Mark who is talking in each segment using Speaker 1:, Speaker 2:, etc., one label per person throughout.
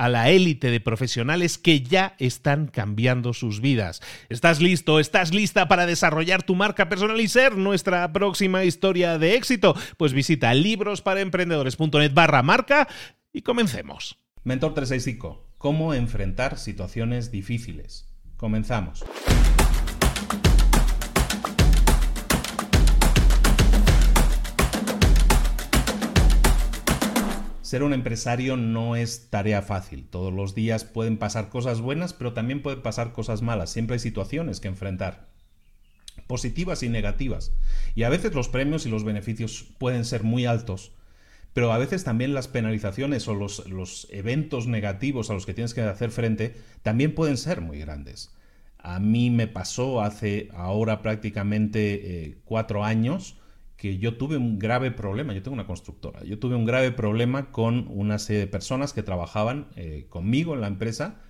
Speaker 1: a la élite de profesionales que ya están cambiando sus vidas. ¿Estás listo? ¿Estás lista para desarrollar tu marca personal y ser nuestra próxima historia de éxito? Pues visita librosparaemprendedores.net barra marca y comencemos.
Speaker 2: Mentor 365. ¿Cómo enfrentar situaciones difíciles? Comenzamos. Ser un empresario no es tarea fácil. Todos los días pueden pasar cosas buenas, pero también pueden pasar cosas malas. Siempre hay situaciones que enfrentar, positivas y negativas. Y a veces los premios y los beneficios pueden ser muy altos, pero a veces también las penalizaciones o los, eventos negativos a los que tienes que hacer frente también pueden ser muy grandes. A mí me pasó hace ahora prácticamente eh, cuatro años que yo tuve un grave problema, yo tengo una constructora, yo tuve un grave problema con una serie de personas que trabajaban eh, conmigo en la empresa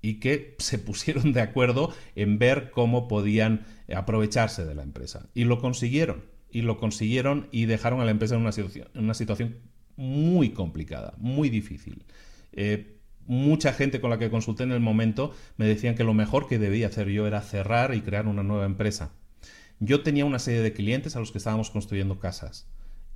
Speaker 2: y que se pusieron de acuerdo en ver cómo podían aprovecharse de la empresa. Y lo consiguieron, y lo consiguieron y dejaron a la empresa en una situación, en una situación muy complicada, muy difícil. Eh, mucha gente con la que consulté en el momento me decían que lo mejor que debía hacer yo era cerrar y crear una nueva empresa yo tenía una serie de clientes a los que estábamos construyendo casas.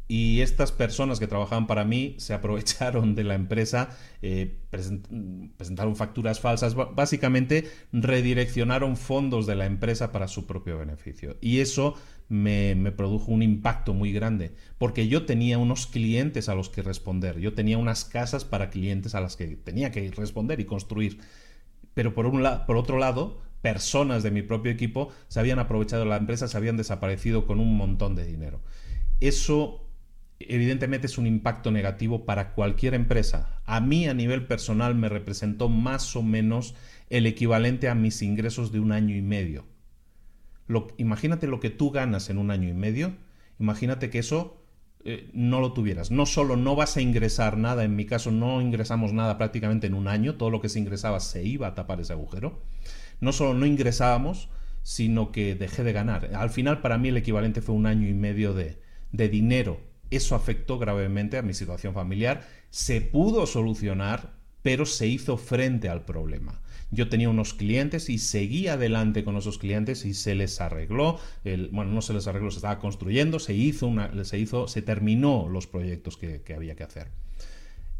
Speaker 2: Y estas personas que trabajaban para mí se aprovecharon de la empresa, eh, presentaron facturas falsas, básicamente redireccionaron fondos de la empresa para su propio beneficio. Y eso me, produjo un impacto muy grande, porque yo tenía unos clientes a los que responder, yo tenía unas casas para clientes a las que tenía que responder y construir. Pero por, un por otro lado, personas de mi propio equipo se habían aprovechado la empresa, se habían desaparecido con un montón de dinero. Eso evidentemente es un impacto negativo para cualquier empresa. A mí a nivel personal me representó más o menos el equivalente a mis ingresos de un año y medio. imagínate lo que tú ganas en un año y medio, imagínate que eso eh, no lo tuvieras. No solo no vas a ingresar nada, en mi caso no ingresamos nada prácticamente en un año, todo lo que se ingresaba se iba a tapar ese agujero no solo no ingresábamos, sino que dejé de ganar. Al final para mí el equivalente fue un año y medio de, de dinero. Eso afectó gravemente a mi situación familiar. Se pudo solucionar, pero se hizo frente al problema. Yo tenía unos clientes y seguí adelante con esos clientes y se les arregló, bueno, no se les arregló, se estaba construyendo, se hizo, una, se hizo, se terminó los proyectos que había que hacer.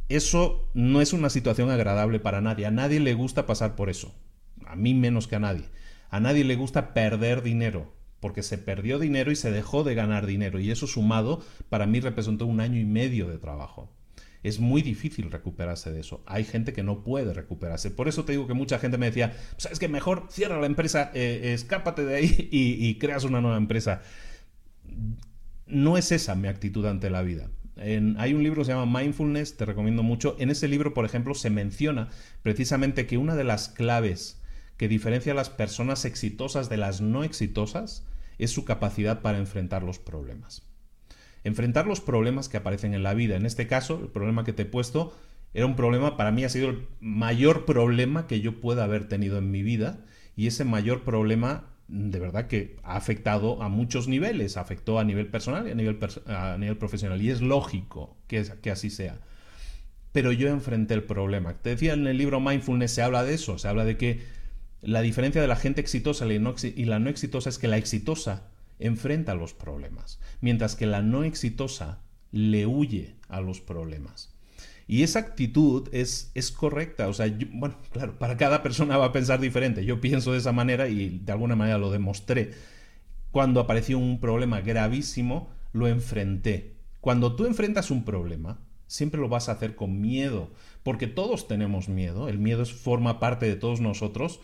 Speaker 2: Eso no es una situación agradable para nadie, a nadie le gusta pasar por eso a mí menos que a nadie. A nadie le gusta perder dinero, porque se perdió dinero y se dejó de ganar dinero, y eso sumado para mí representó un año y medio de trabajo. Es muy difícil recuperarse de eso. Hay gente que no puede recuperarse. Por eso te digo que mucha gente me decía, sabes que mejor cierra la empresa, eh, escápate de ahí y, creas una nueva empresa. No es esa mi actitud ante la vida. hay un libro que se llama Mindfulness, te recomiendo mucho. En ese libro, por ejemplo, se menciona precisamente que una de las claves que diferencia a las personas exitosas de las no exitosas es su capacidad para enfrentar los problemas. Enfrentar los problemas que aparecen en la vida. En este caso, el problema que te he puesto era un problema, para mí ha sido el mayor problema que yo pueda haber tenido en mi vida y ese mayor problema de verdad que ha afectado a muchos niveles, afectó a nivel personal y a nivel, a nivel profesional y es lógico que, que así sea. Pero yo enfrenté el problema. Te decía en el libro Mindfulness se habla de eso, se habla de que la diferencia de la gente exitosa y la no exitosa es que la exitosa enfrenta los problemas, mientras que la no exitosa le huye a los problemas. Y esa actitud es, es correcta. O sea, bueno, claro, para cada persona va a pensar diferente. Yo pienso de esa manera y de alguna manera lo demostré. Cuando apareció un problema gravísimo, lo enfrenté. Cuando tú enfrentas un problema, siempre lo vas a hacer con miedo, porque todos tenemos miedo. El miedo forma parte de todos nosotros.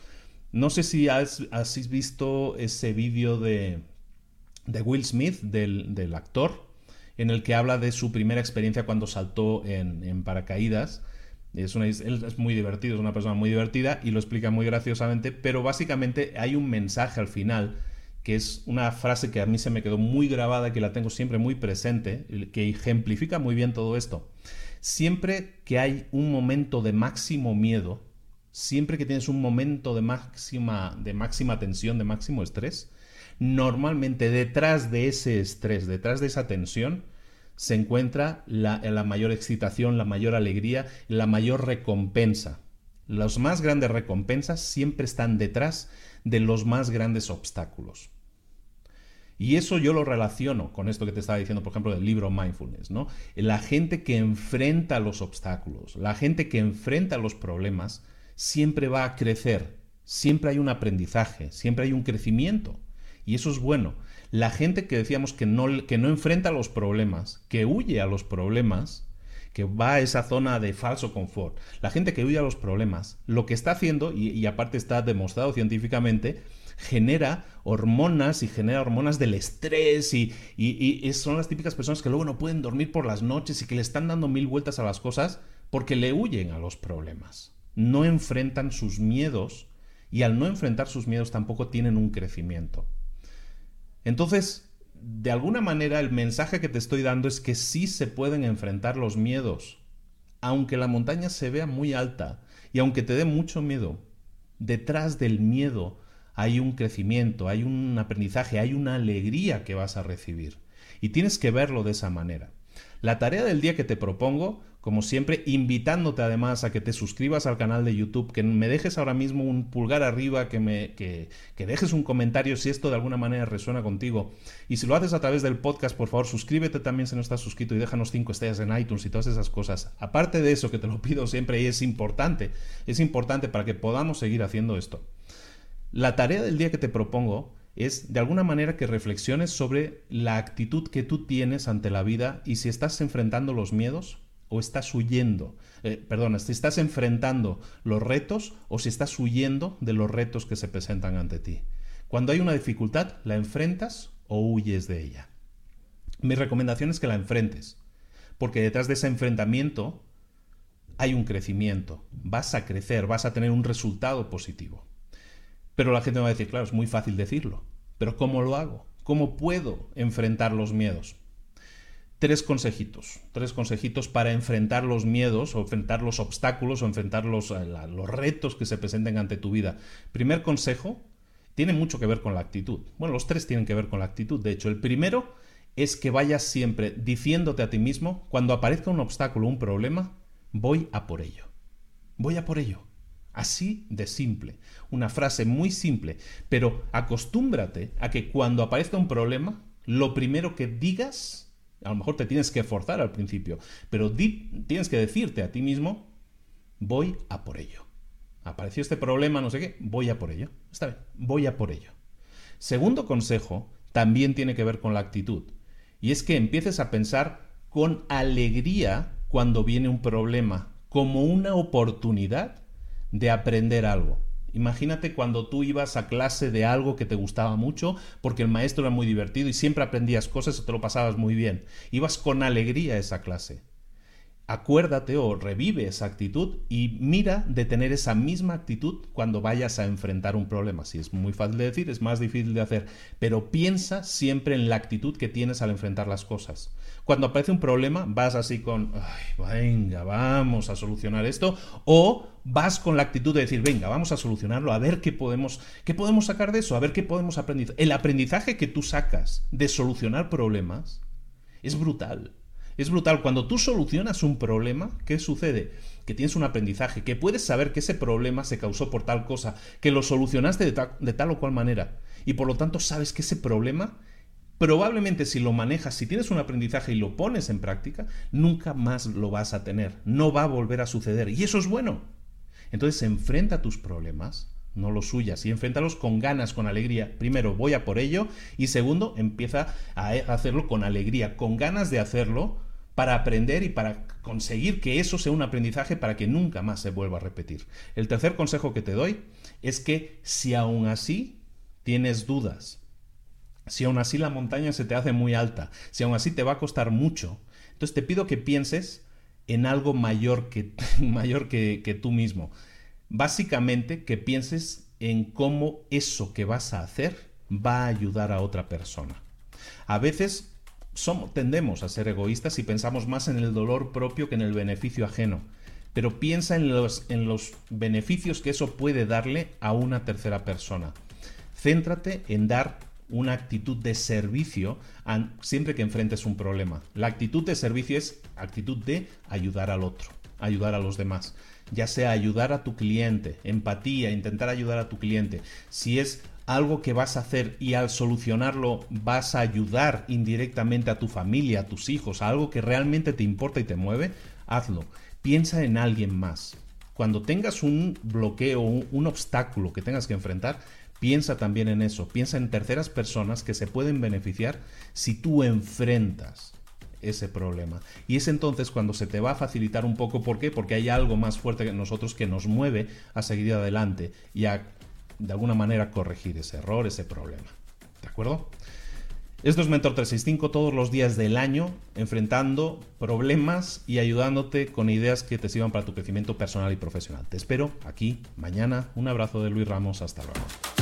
Speaker 2: No sé si has, visto ese vídeo de, de Will Smith, del, del actor, en el que habla de su primera experiencia cuando saltó en, paracaídas. Es una, él es muy divertido, es una persona muy divertida y lo explica muy graciosamente, pero básicamente hay un mensaje al final que es una frase que a mí se me quedó muy grabada que la tengo siempre muy presente, que ejemplifica muy bien todo esto. Siempre que hay un momento de máximo miedo, siempre que tienes un momento de máxima, de máxima tensión, de máximo estrés, normalmente detrás de ese estrés, detrás de esa tensión, se encuentra la, mayor excitación, la mayor alegría, la mayor recompensa. Las más grandes recompensas siempre están detrás de los más grandes obstáculos. Y eso yo lo relaciono con esto que te estaba diciendo, por ejemplo, del libro Mindfulness, ¿no? La gente que enfrenta los obstáculos, la gente que enfrenta los problemas, siempre va a crecer, siempre hay un aprendizaje, siempre hay un crecimiento. Y eso es bueno. La gente que decíamos que no, que no enfrenta los problemas, que huye a los problemas, que va a esa zona de falso confort, la gente que huye a los problemas, lo que está haciendo, y, aparte está demostrado científicamente, genera hormonas y genera hormonas del estrés y, y, son las típicas personas que luego no pueden dormir por las noches y que le están dando mil vueltas a las cosas porque le huyen a los problemas. No enfrentan sus miedos y al no enfrentar sus miedos tampoco tienen un crecimiento. Entonces, de alguna manera el mensaje que te estoy dando es que sí se pueden enfrentar los miedos, aunque la montaña se vea muy alta y aunque te dé mucho miedo, detrás del miedo hay un crecimiento, hay un aprendizaje, hay una alegría que vas a recibir. Y tienes que verlo de esa manera. La tarea del día que te propongo como siempre, invitándote además a que te suscribas al canal de YouTube, que me dejes ahora mismo un pulgar arriba, que, me, que, dejes un comentario si esto de alguna manera resuena contigo. Y si lo haces a través del podcast, por favor, suscríbete también si no estás suscrito y déjanos 5 estrellas en iTunes y todas esas cosas. Aparte de eso, que te lo pido siempre y es importante, es importante para que podamos seguir haciendo esto. La tarea del día que te propongo es de alguna manera que reflexiones sobre la actitud que tú tienes ante la vida y si estás enfrentando los miedos o estás huyendo, eh, perdona, si estás enfrentando los retos o si estás huyendo de los retos que se presentan ante ti. Cuando hay una dificultad, ¿la enfrentas o huyes de ella? Mi recomendación es que la enfrentes, porque detrás de ese enfrentamiento hay un crecimiento, vas a crecer, vas a tener un resultado positivo. Pero la gente me va a decir, claro, es muy fácil decirlo, pero ¿cómo lo hago? ¿Cómo puedo enfrentar los miedos? Tres consejitos, tres consejitos para enfrentar los miedos o enfrentar los obstáculos o enfrentar los, eh, los retos que se presenten ante tu vida. Primer consejo, tiene mucho que ver con la actitud. Bueno, los tres tienen que ver con la actitud. De hecho, el primero es que vayas siempre diciéndote a ti mismo, cuando aparezca un obstáculo, un problema, voy a por ello. Voy a por ello. Así de simple. Una frase muy simple. Pero acostúmbrate a que cuando aparezca un problema, lo primero que digas a lo mejor te tienes que forzar al principio, pero tienes que decirte a ti mismo, voy a por ello. Apareció este problema, no sé qué, voy a por ello. Está bien, voy a por ello. Segundo consejo, también tiene que ver con la actitud. Y es que empieces a pensar con alegría cuando viene un problema, como una oportunidad de aprender algo. Imagínate cuando tú ibas a clase de algo que te gustaba mucho, porque el maestro era muy divertido y siempre aprendías cosas y te lo pasabas muy bien. Ibas con alegría a esa clase. Acuérdate o revive esa actitud y mira de tener esa misma actitud cuando vayas a enfrentar un problema. Si es muy fácil de decir, es más difícil de hacer, pero piensa siempre en la actitud que tienes al enfrentar las cosas. Cuando aparece un problema, vas así con, Ay, venga, vamos a solucionar esto, o vas con la actitud de decir, venga, vamos a solucionarlo, a ver qué podemos, qué podemos sacar de eso, a ver qué podemos aprender. El aprendizaje que tú sacas de solucionar problemas es brutal. Es brutal. Cuando tú solucionas un problema, ¿qué sucede? Que tienes un aprendizaje, que puedes saber que ese problema se causó por tal cosa, que lo solucionaste de, tal o cual manera. Y por lo tanto sabes que ese problema, probablemente si lo manejas, si tienes un aprendizaje y lo pones en práctica, nunca más lo vas a tener. No va a volver a suceder. Y eso es bueno. Entonces enfrenta tus problemas, no los suyas, y enfréntalos con ganas, con alegría. Primero, voy a por ello, y segundo, empieza a hacerlo con alegría, con ganas de hacerlo para aprender y para conseguir que eso sea un aprendizaje para que nunca más se vuelva a repetir. El tercer consejo que te doy es que si aún así tienes dudas, si aún así la montaña se te hace muy alta, si aún así te va a costar mucho, entonces te pido que pienses en algo mayor que, mayor que, que tú mismo. Básicamente que pienses en cómo eso que vas a hacer va a ayudar a otra persona. A veces somos, tendemos a ser egoístas y pensamos más en el dolor propio que en el beneficio ajeno. Pero piensa en los, en los beneficios que eso puede darle a una tercera persona. Céntrate en dar una actitud de servicio siempre que enfrentes un problema. La actitud de servicio es actitud de ayudar al otro, ayudar a los demás ya sea ayudar a tu cliente, empatía, intentar ayudar a tu cliente. Si es algo que vas a hacer y al solucionarlo vas a ayudar indirectamente a tu familia, a tus hijos, a algo que realmente te importa y te mueve, hazlo. Piensa en alguien más. Cuando tengas un bloqueo, un, obstáculo que tengas que enfrentar, piensa también en eso. Piensa en terceras personas que se pueden beneficiar si tú enfrentas ese problema. Y es entonces cuando se te va a facilitar un poco, ¿por qué? Porque hay algo más fuerte que nosotros que nos mueve a seguir adelante y a, de alguna manera, corregir ese error, ese problema. ¿De acuerdo? Esto es Mentor 365 todos los días del año, enfrentando problemas y ayudándote con ideas que te sirvan para tu crecimiento personal y profesional. Te espero aquí mañana. Un abrazo de Luis Ramos. Hasta luego.